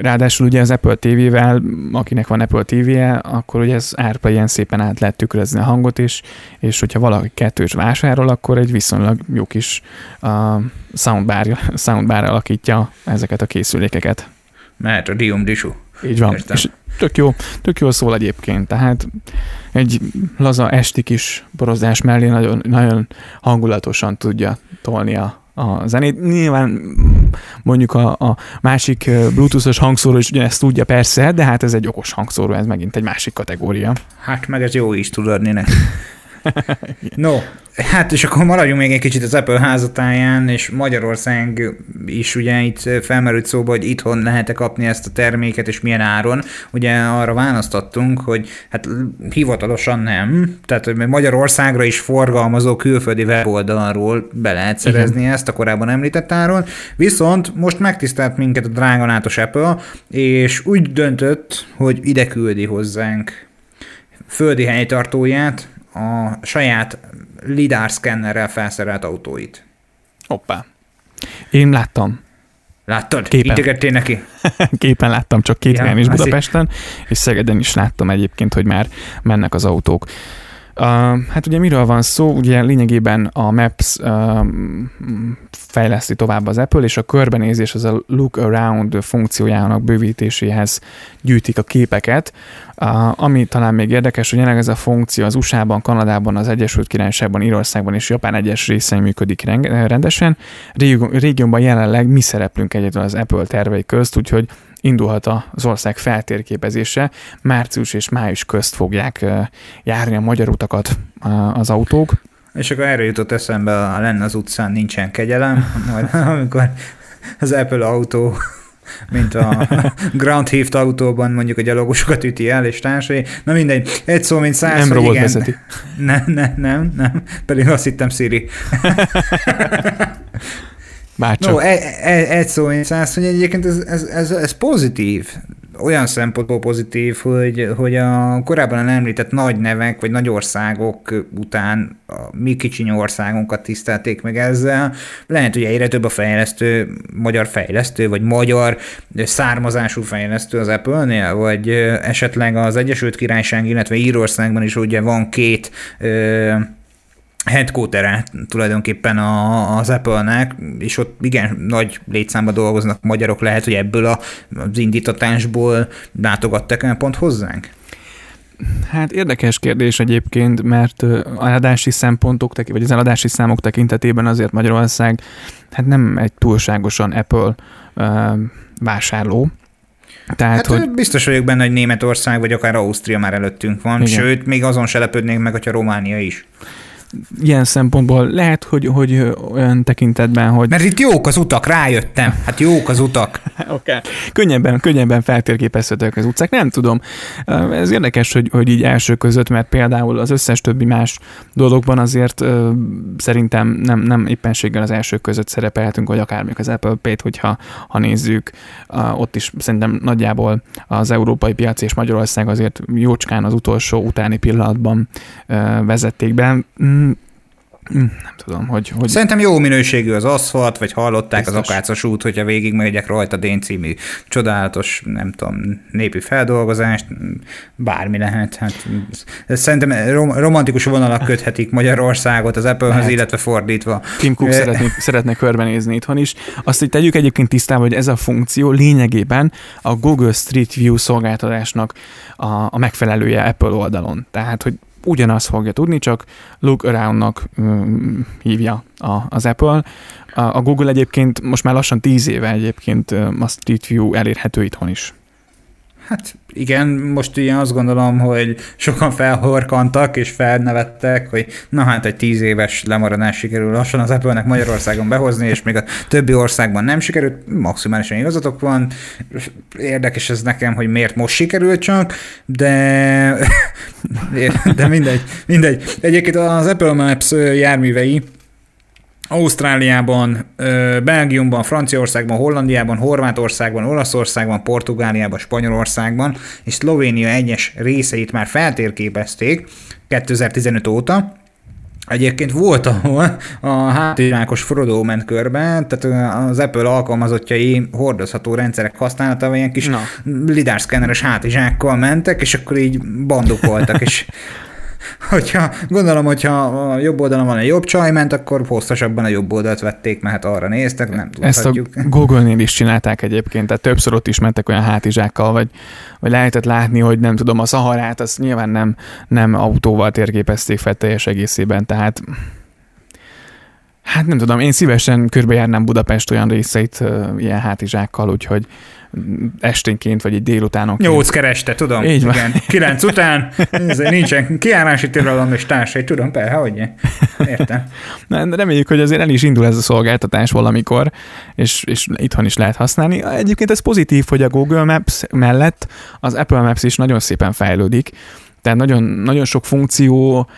[SPEAKER 1] Ráadásul ugye az Apple TV-vel, akinek van Apple TV-je, akkor ugye ez AirPlay ilyen szépen át lehet tükrözni a hangot is, és hogyha valaki kettős vásárol, akkor egy viszonylag jó kis uh, soundbar, soundbar alakítja ezeket a készülékeket.
[SPEAKER 2] Mert a Dium Dishu.
[SPEAKER 1] Így van. Értem. És tök jó, tök jó szól egyébként, tehát egy laza esti kis borozás mellé nagyon, nagyon hangulatosan tudja tolni a, a zenét. Nyilván mondjuk a, a másik bluetoothos hangszóró is ugyanezt tudja persze, de hát ez egy okos hangszóró, ez megint egy másik kategória.
[SPEAKER 2] Hát meg ez jó is tud adni neki. no, Hát és akkor maradjunk még egy kicsit az Apple házatáján, és Magyarország is ugye itt felmerült szóba, hogy itthon lehet-e kapni ezt a terméket, és milyen áron. Ugye arra választottunk, hogy hát hivatalosan nem, tehát hogy Magyarországra is forgalmazó külföldi weboldalról be lehet szerezni Igen. ezt a korábban említett áron, viszont most megtisztelt minket a drága látos Apple, és úgy döntött, hogy ide küldi hozzánk földi helytartóját, a saját lidar szkennerrel felszerelt autóit.
[SPEAKER 1] Hoppá. Én láttam.
[SPEAKER 2] Láttad? Képen. neki?
[SPEAKER 1] Képen láttam, csak két ja, helyen is Budapesten, és Szegeden is láttam egyébként, hogy már mennek az autók. Uh, hát ugye miről van szó? Ugye lényegében a Maps uh, fejleszti tovább az Apple, és a körbenézés az a Look Around funkciójának bővítéséhez gyűjtik a képeket, uh, ami talán még érdekes, hogy jelenleg ez a funkció az USA-ban, Kanadában, az Egyesült Királyságban, Írországban és Japán egyes részein működik rendesen. Régióban jelenleg mi szereplünk egyedül az Apple tervei közt, úgyhogy indulhat az ország feltérképezése. Március és május közt fogják járni a magyar utakat az autók.
[SPEAKER 2] És akkor erre jutott eszembe, ha lenne az utcán nincsen kegyelem, majd amikor az Apple autó mint a Grand Theft autóban mondjuk a gyalogosokat üti el, és társai. Na mindegy, egy szó, mint száz,
[SPEAKER 1] Nem robot igen. vezeti.
[SPEAKER 2] Nem, nem, nem, nem, pedig azt hittem Siri.
[SPEAKER 1] Bárcsak.
[SPEAKER 2] No, egy, egy, egy szó, mint száz, hogy egyébként ez, ez, ez, ez pozitív olyan szempontból pozitív, hogy, hogy a korábban említett nagy nevek, vagy nagy országok után a mi kicsiny országunkat tisztelték meg ezzel. Lehet, hogy egyre több a fejlesztő, magyar fejlesztő, vagy magyar származású fejlesztő az Apple-nél, vagy esetleg az Egyesült Királyság, illetve Írországban is ugye van két ö, headquartere tulajdonképpen a, az Apple-nek, és ott igen nagy létszámban dolgoznak magyarok, lehet, hogy ebből a, az indítatásból látogattak el pont hozzánk?
[SPEAKER 1] Hát érdekes kérdés egyébként, mert eladási szempontok, vagy az eladási számok tekintetében azért Magyarország hát nem egy túlságosan Apple vásárló,
[SPEAKER 2] tehát, hát hogy... biztos vagyok benne, hogy Németország vagy akár Ausztria már előttünk van, Igen. sőt, még azon se lepődnék meg, hogyha Románia is
[SPEAKER 1] ilyen szempontból lehet, hogy, hogy olyan tekintetben, hogy...
[SPEAKER 2] Mert itt jók az utak, rájöttem. Hát jók az utak.
[SPEAKER 1] Oké. okay. Könnyebben, könnyebben feltérképezhetők az utcák. Nem tudom. Ez érdekes, hogy, hogy így első között, mert például az összes többi más dologban azért szerintem nem, nem éppenséggel az első között szerepelhetünk, vagy akár még az Apple Pay-t, hogyha ha nézzük, ott is szerintem nagyjából az európai piac és Magyarország azért jócskán az utolsó utáni pillanatban vezették be Mm, nem tudom, hogy, hogy...
[SPEAKER 2] Szerintem jó minőségű az aszfalt, vagy hallották Biztos. az akácos út, hogyha végig megyek rajta Dén című csodálatos, nem tudom, népi feldolgozást, bármi lehet. Hát, szerintem rom- romantikus vonalak köthetik Magyarországot az Apple-höz, illetve fordítva.
[SPEAKER 1] Tim Cook szeretné, szeretne körbenézni itthon is. Azt, hogy tegyük egyébként tisztában, hogy ez a funkció lényegében a Google Street View szolgáltatásnak a, a megfelelője Apple oldalon. Tehát, hogy ugyanazt fogja tudni, csak look around-nak um, hívja a, az Apple. A, a Google egyébként most már lassan 10 éve egyébként a Street View elérhető itthon is.
[SPEAKER 2] Hát igen, most ilyen azt gondolom, hogy sokan felhorkantak és felnevettek, hogy na hát egy tíz éves lemaradás sikerül lassan az Apple-nek Magyarországon behozni, és még a többi országban nem sikerült, maximálisan igazatok van. Érdekes ez nekem, hogy miért most sikerült csak, de, de mindegy, mindegy. Egyébként az Apple Maps járművei Ausztráliában, Belgiumban, Franciaországban, Hollandiában, Horvátországban, Olaszországban, Portugáliában, Spanyolországban és Szlovénia egyes részeit már feltérképezték 2015 óta, Egyébként volt, ahol a hátizsákos Frodo ment körbe, tehát az Apple alkalmazottjai hordozható rendszerek használatával ilyen kis lidárszkenneres hátizsákkal mentek, és akkor így bandok voltak, és hogyha, gondolom, hogyha a jobb oldalon van egy jobb csaj ment, akkor hosszasabban a jobb oldalt vették, mert hát arra néztek, nem
[SPEAKER 1] tudhatjuk. Ezt a Google-nél is csinálták egyébként, tehát többször ott is mentek olyan hátizsákkal, vagy, vagy lehetett látni, hogy nem tudom, a Szaharát, az nyilván nem, nem autóval térképezték fel teljes egészében, tehát Hát nem tudom, én szívesen körbejárnám Budapest olyan részeit uh, ilyen hátizsákkal, úgyhogy esténként, vagy egy délutánonként.
[SPEAKER 2] Nyolc kereste, tudom. Így van. Igen. Kilenc után nincsen kiárási tilalom és társai, tudom, persze, hogy Értem.
[SPEAKER 1] Na, reméljük, hogy azért el is indul ez a szolgáltatás valamikor, és, és itthon is lehet használni. Egyébként ez pozitív, hogy a Google Maps mellett az Apple Maps is nagyon szépen fejlődik, tehát nagyon, nagyon sok funkció,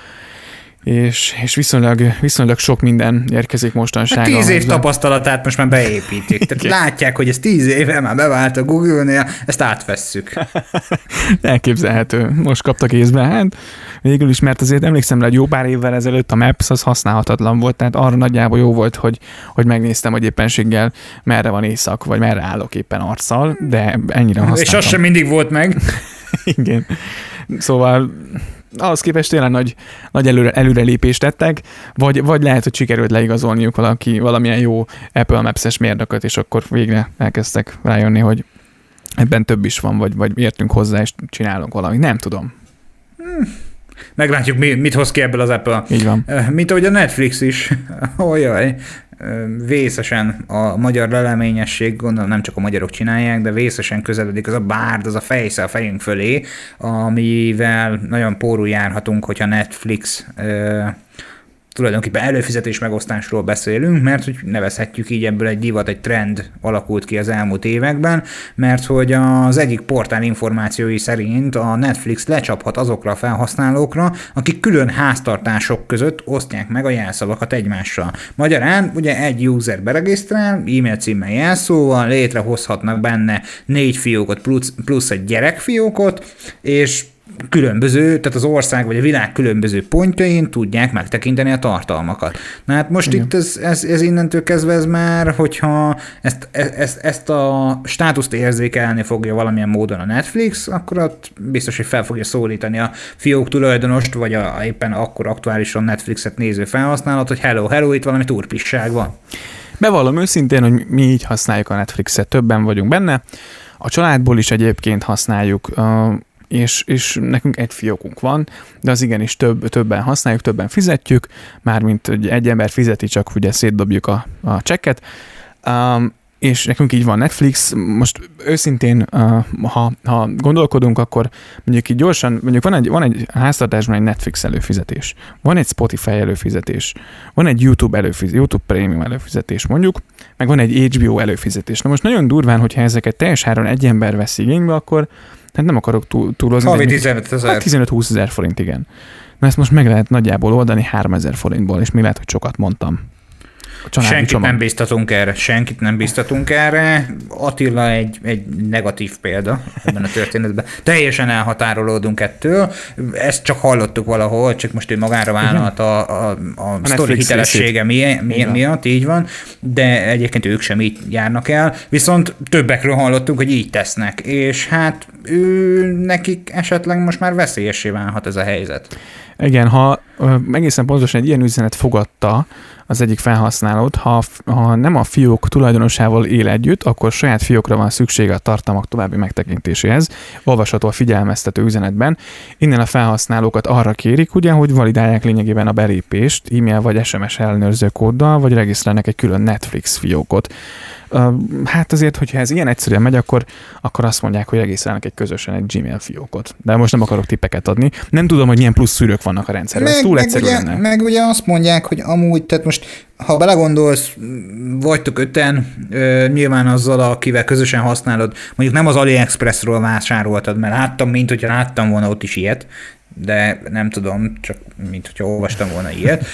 [SPEAKER 1] és, és viszonylag, viszonylag sok minden érkezik mostanság. Hát
[SPEAKER 2] tíz év tapasztalatát most már beépítik. Tehát látják, hogy ez tíz éve már bevált a Google-nél, ezt átvesszük.
[SPEAKER 1] Elképzelhető. Most kaptak észbe, hát végül is, mert azért emlékszem rá, hogy jó pár évvel ezelőtt a Maps az használhatatlan volt, tehát arra nagyjából jó volt, hogy, hogy megnéztem, hogy éppenséggel merre van éjszak, vagy merre állok éppen arccal, de ennyire használtam.
[SPEAKER 2] És az sem mindig volt meg.
[SPEAKER 1] Igen. Szóval ahhoz képest tényleg nagy, nagy előre, előrelépést tettek, vagy, vagy lehet, hogy sikerült leigazolniuk valaki, valamilyen jó Apple Maps-es mérnököt, és akkor végre elkezdtek rájönni, hogy ebben több is van, vagy, vagy értünk hozzá, és csinálunk valamit. Nem tudom.
[SPEAKER 2] Hmm. Meglátjuk, mit hoz ki ebből az Apple.
[SPEAKER 1] Így van.
[SPEAKER 2] Mint ahogy a Netflix is. Olyaj vészesen a magyar leleményesség, gondolom nem csak a magyarok csinálják, de vészesen közeledik az a bárd, az a fejsze a fejünk fölé, amivel nagyon pórul járhatunk, hogyha Netflix tulajdonképpen előfizetés megosztásról beszélünk, mert hogy nevezhetjük így ebből egy divat, egy trend alakult ki az elmúlt években, mert hogy az egyik portál információi szerint a Netflix lecsaphat azokra a felhasználókra, akik külön háztartások között osztják meg a jelszavakat egymással. Magyarán ugye egy user beregisztrál, e-mail címmel jelszóval, létrehozhatnak benne négy fiókot plusz, plusz egy gyerekfiókot, és különböző, tehát az ország vagy a világ különböző pontjain tudják megtekinteni a tartalmakat. Na hát most Igen. itt ez, ez, ez innentől kezdve ez már, hogyha ezt, e, ezt, ezt a státuszt érzékelni fogja valamilyen módon a Netflix, akkor ott biztos, hogy fel fogja szólítani a fiók tulajdonost, vagy a, éppen akkor aktuálisan Netflixet néző felhasználat, hogy hello, hello, itt valami turpisság van.
[SPEAKER 1] Bevallom őszintén, hogy mi így használjuk a Netflixet, többen vagyunk benne. A családból is egyébként használjuk és, és nekünk egy fiókunk van, de az igenis több, többen használjuk, többen fizetjük, mármint egy ember fizeti, csak ugye szétdobjuk a, a csekket. Um, és nekünk így van Netflix, most őszintén, uh, ha, ha gondolkodunk, akkor mondjuk így gyorsan, mondjuk van egy, van egy háztartásban egy Netflix előfizetés, van egy Spotify előfizetés, van egy YouTube előfizetés, YouTube Premium előfizetés mondjuk, meg van egy HBO előfizetés. Na most nagyon durván, hogyha ezeket teljes áron egy ember vesz igénybe, akkor tehát nem akarok túl, túlozni.
[SPEAKER 2] Havi 15 ezer.
[SPEAKER 1] Hát 15-20 ezer forint, igen. Na ezt most meg lehet nagyjából oldani 3 ezer forintból, és mi lehet, hogy sokat mondtam.
[SPEAKER 2] Senkit csomag. nem biztatunk erre, senkit nem biztatunk erre. Attila egy, egy negatív példa ebben a történetben. Teljesen elhatárolódunk ettől. Ezt csak hallottuk valahol, csak most ő magára vállalt a, a, a, a sztori hitelessége mi, mi, miatt, így van, de egyébként ők sem így járnak el. Viszont többekről hallottunk, hogy így tesznek, és hát ő, nekik esetleg most már veszélyessé válhat ez a helyzet.
[SPEAKER 1] Igen, ha egészen pontosan egy ilyen üzenet fogadta az egyik felhasználót, ha, ha nem a fiók tulajdonosával él együtt, akkor saját fiókra van szüksége a tartalmak további megtekintéséhez, olvasható a figyelmeztető üzenetben. Innen a felhasználókat arra kérik, ugye, hogy validálják lényegében a belépést e-mail vagy SMS ellenőrző kóddal, vagy regisztrálnak egy külön Netflix fiókot hát azért, hogyha ez ilyen egyszerűen megy, akkor, akkor azt mondják, hogy egészen egy közösen egy Gmail fiókot. De most nem akarok tippeket adni. Nem tudom, hogy milyen plusz szűrők vannak a rendszerben. Meg, ez túl egyszerű
[SPEAKER 2] meg
[SPEAKER 1] ugye, lenne.
[SPEAKER 2] Meg ugye azt mondják, hogy amúgy, tehát most ha belegondolsz, vagytok öten, nyilván azzal, akivel közösen használod, mondjuk nem az AliExpressről vásároltad, mert láttam, mint hogyha láttam volna ott is ilyet, de nem tudom, csak mint hogyha olvastam volna ilyet.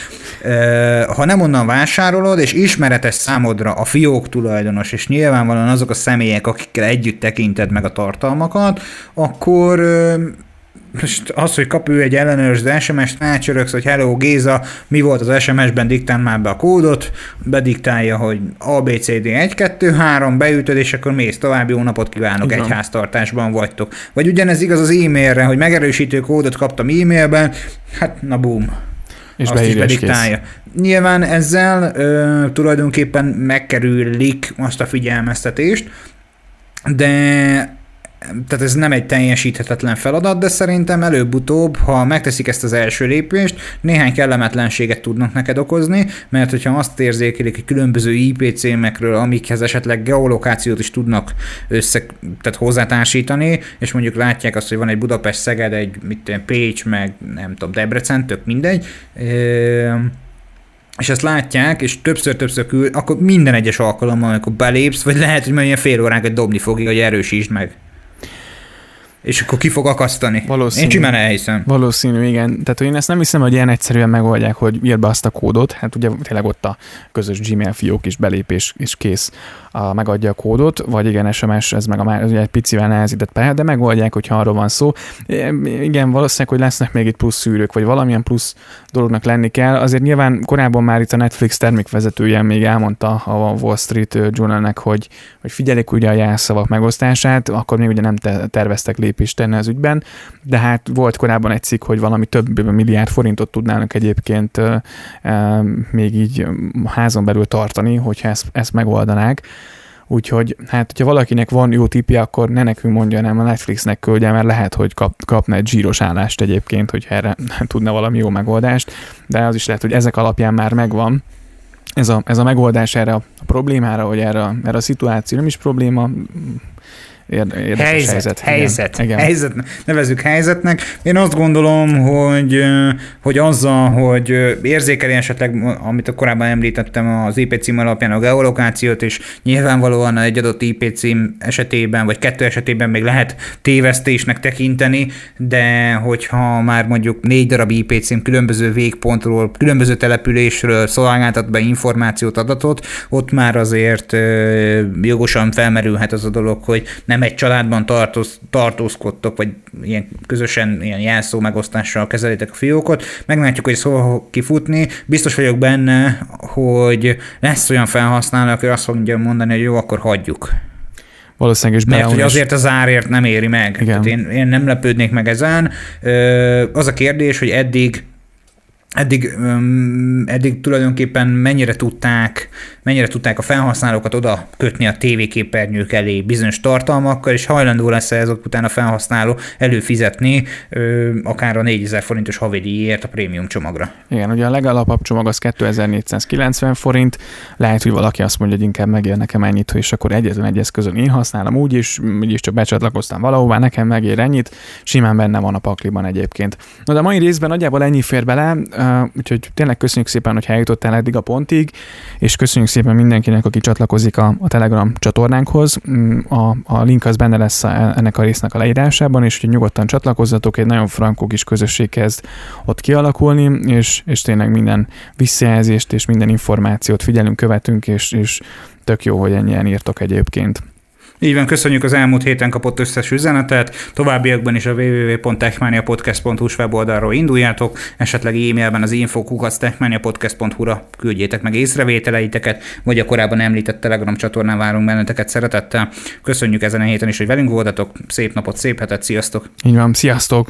[SPEAKER 2] Ha nem onnan vásárolod, és ismeretes számodra a fiók tulajdonos, és nyilvánvalóan azok a személyek, akikkel együtt tekinted meg a tartalmakat, akkor most az, hogy kap ő egy ellenőrző SMS-t, rácsöröksz, hogy hello Géza, mi volt az SMS-ben, diktál már be a kódot, bediktálja, hogy ABCD 1, 2, 3, beütöd, és akkor mész tovább, jó napot kívánok, Igen. egy háztartásban vagytok. Vagy ugyanez igaz az e-mailre, hogy megerősítő kódot kaptam e-mailben, hát na boom.
[SPEAKER 1] És azt is bediktálja.
[SPEAKER 2] Nyilván ezzel ö, tulajdonképpen megkerülik azt a figyelmeztetést, de tehát ez nem egy teljesíthetetlen feladat, de szerintem előbb-utóbb, ha megteszik ezt az első lépést, néhány kellemetlenséget tudnak neked okozni, mert hogyha azt érzékelik, hogy különböző IP címekről, amikhez esetleg geolokációt is tudnak össze, tehát hozzátársítani, és mondjuk látják azt, hogy van egy Budapest, Szeged, egy mit tudom, Pécs, meg nem tudom, Debrecen, tök mindegy, és ezt látják, és többször-többször küld, akkor minden egyes alkalommal, amikor belépsz, vagy lehet, hogy majd ilyen fél óránkat dobni fogja, hogy erősítsd meg és akkor ki fog akasztani.
[SPEAKER 1] Valószínű.
[SPEAKER 2] Én simán elhiszem.
[SPEAKER 1] Valószínű, igen. Tehát én ezt nem hiszem, hogy ilyen egyszerűen megoldják, hogy írd be azt a kódot, hát ugye tényleg ott a közös Gmail fiók is belépés és kész a, megadja a kódot, vagy igen, SMS, ez meg a ugye egy picivel nehezített pálya, de megoldják, hogyha arról van szó. Igen, valószínűleg, hogy lesznek még itt plusz szűrők, vagy valamilyen plusz dolognak lenni kell. Azért nyilván korábban már itt a Netflix termékvezetője még elmondta a Wall Street Journalnek, hogy, hogy figyelik ugye a jelszavak megosztását, akkor még ugye nem terveztek lépést tenni az ügyben, de hát volt korábban egy cikk, hogy valami több milliárd forintot tudnának egyébként még így házon belül tartani, hogyha ezt, ezt megoldanák. Úgyhogy hát, hogyha valakinek van jó tipje, akkor ne nekünk mondja, nem a Netflixnek küldje, mert lehet, hogy kap, kapna egy zsíros állást egyébként, hogy erre tudna valami jó megoldást, de az is lehet, hogy ezek alapján már megvan. Ez a, ez a megoldás erre a problémára, vagy erre, erre a szituáció nem is probléma,
[SPEAKER 2] érdekes helyzet. Helyzet, helyzet, igen. helyzet, nevezük helyzetnek. Én azt gondolom, hogy, hogy azzal, hogy érzékeli esetleg, amit a korábban említettem, az IP cím alapján a geolokációt, és nyilvánvalóan egy adott IP cím esetében, vagy kettő esetében még lehet tévesztésnek tekinteni, de hogyha már mondjuk négy darab IP cím különböző végpontról, különböző településről szolgáltat be információt, adatot, ott már azért jogosan felmerülhet az a dolog, hogy nem nem egy családban tartoz, tartózkodtok, vagy ilyen közösen ilyen jelszó megosztással kezelitek a fiókot, meglátjuk, hogy szó kifutni. Biztos vagyok benne, hogy lesz olyan felhasználó, aki azt fogja mondani, hogy jó, akkor hagyjuk.
[SPEAKER 1] Valószínűleg is
[SPEAKER 2] Mert hogy azért az árért nem éri meg. Igen. én, én nem lepődnék meg ezen. Az a kérdés, hogy eddig eddig, eddig tulajdonképpen mennyire tudták, mennyire tudták a felhasználókat oda kötni a tévéképernyők elé bizonyos tartalmakkal, és hajlandó lesz ezek után a felhasználó előfizetni akár a 4000 forintos havidíjért a prémium csomagra.
[SPEAKER 1] Igen, ugye a legalapabb csomag az 2490 forint, lehet, hogy valaki azt mondja, hogy inkább megér nekem ennyit, és akkor egyetlen egy eszközön én használom úgy is, úgyis csak becsatlakoztam valahová, nekem megér ennyit, simán benne van a pakliban egyébként. Na de a mai részben nagyjából ennyi fér bele, úgyhogy tényleg köszönjük szépen, hogy eljutottál eddig a pontig, és köszönjük szépen mindenkinek, aki csatlakozik a, a Telegram csatornánkhoz. Mm, a, a link az benne lesz a, ennek a résznek a leírásában, és hogy nyugodtan csatlakozzatok, egy nagyon frankó kis közösség kezd ott kialakulni, és, és tényleg minden visszajelzést és minden információt figyelünk, követünk, és, és tök jó, hogy ennyien írtok egyébként.
[SPEAKER 2] Így van, köszönjük az elmúlt héten kapott összes üzenetet. Továbbiakban is a www.techmaniapodcast.hu weboldalról induljátok, esetleg e-mailben az infokukactechmaniapodcast.hu-ra küldjétek meg észrevételeiteket, vagy a korábban említett Telegram csatornán várunk benneteket szeretettel. Köszönjük ezen a héten is, hogy velünk voltatok. Szép napot, szép hetet, sziasztok!
[SPEAKER 1] Így van, sziasztok!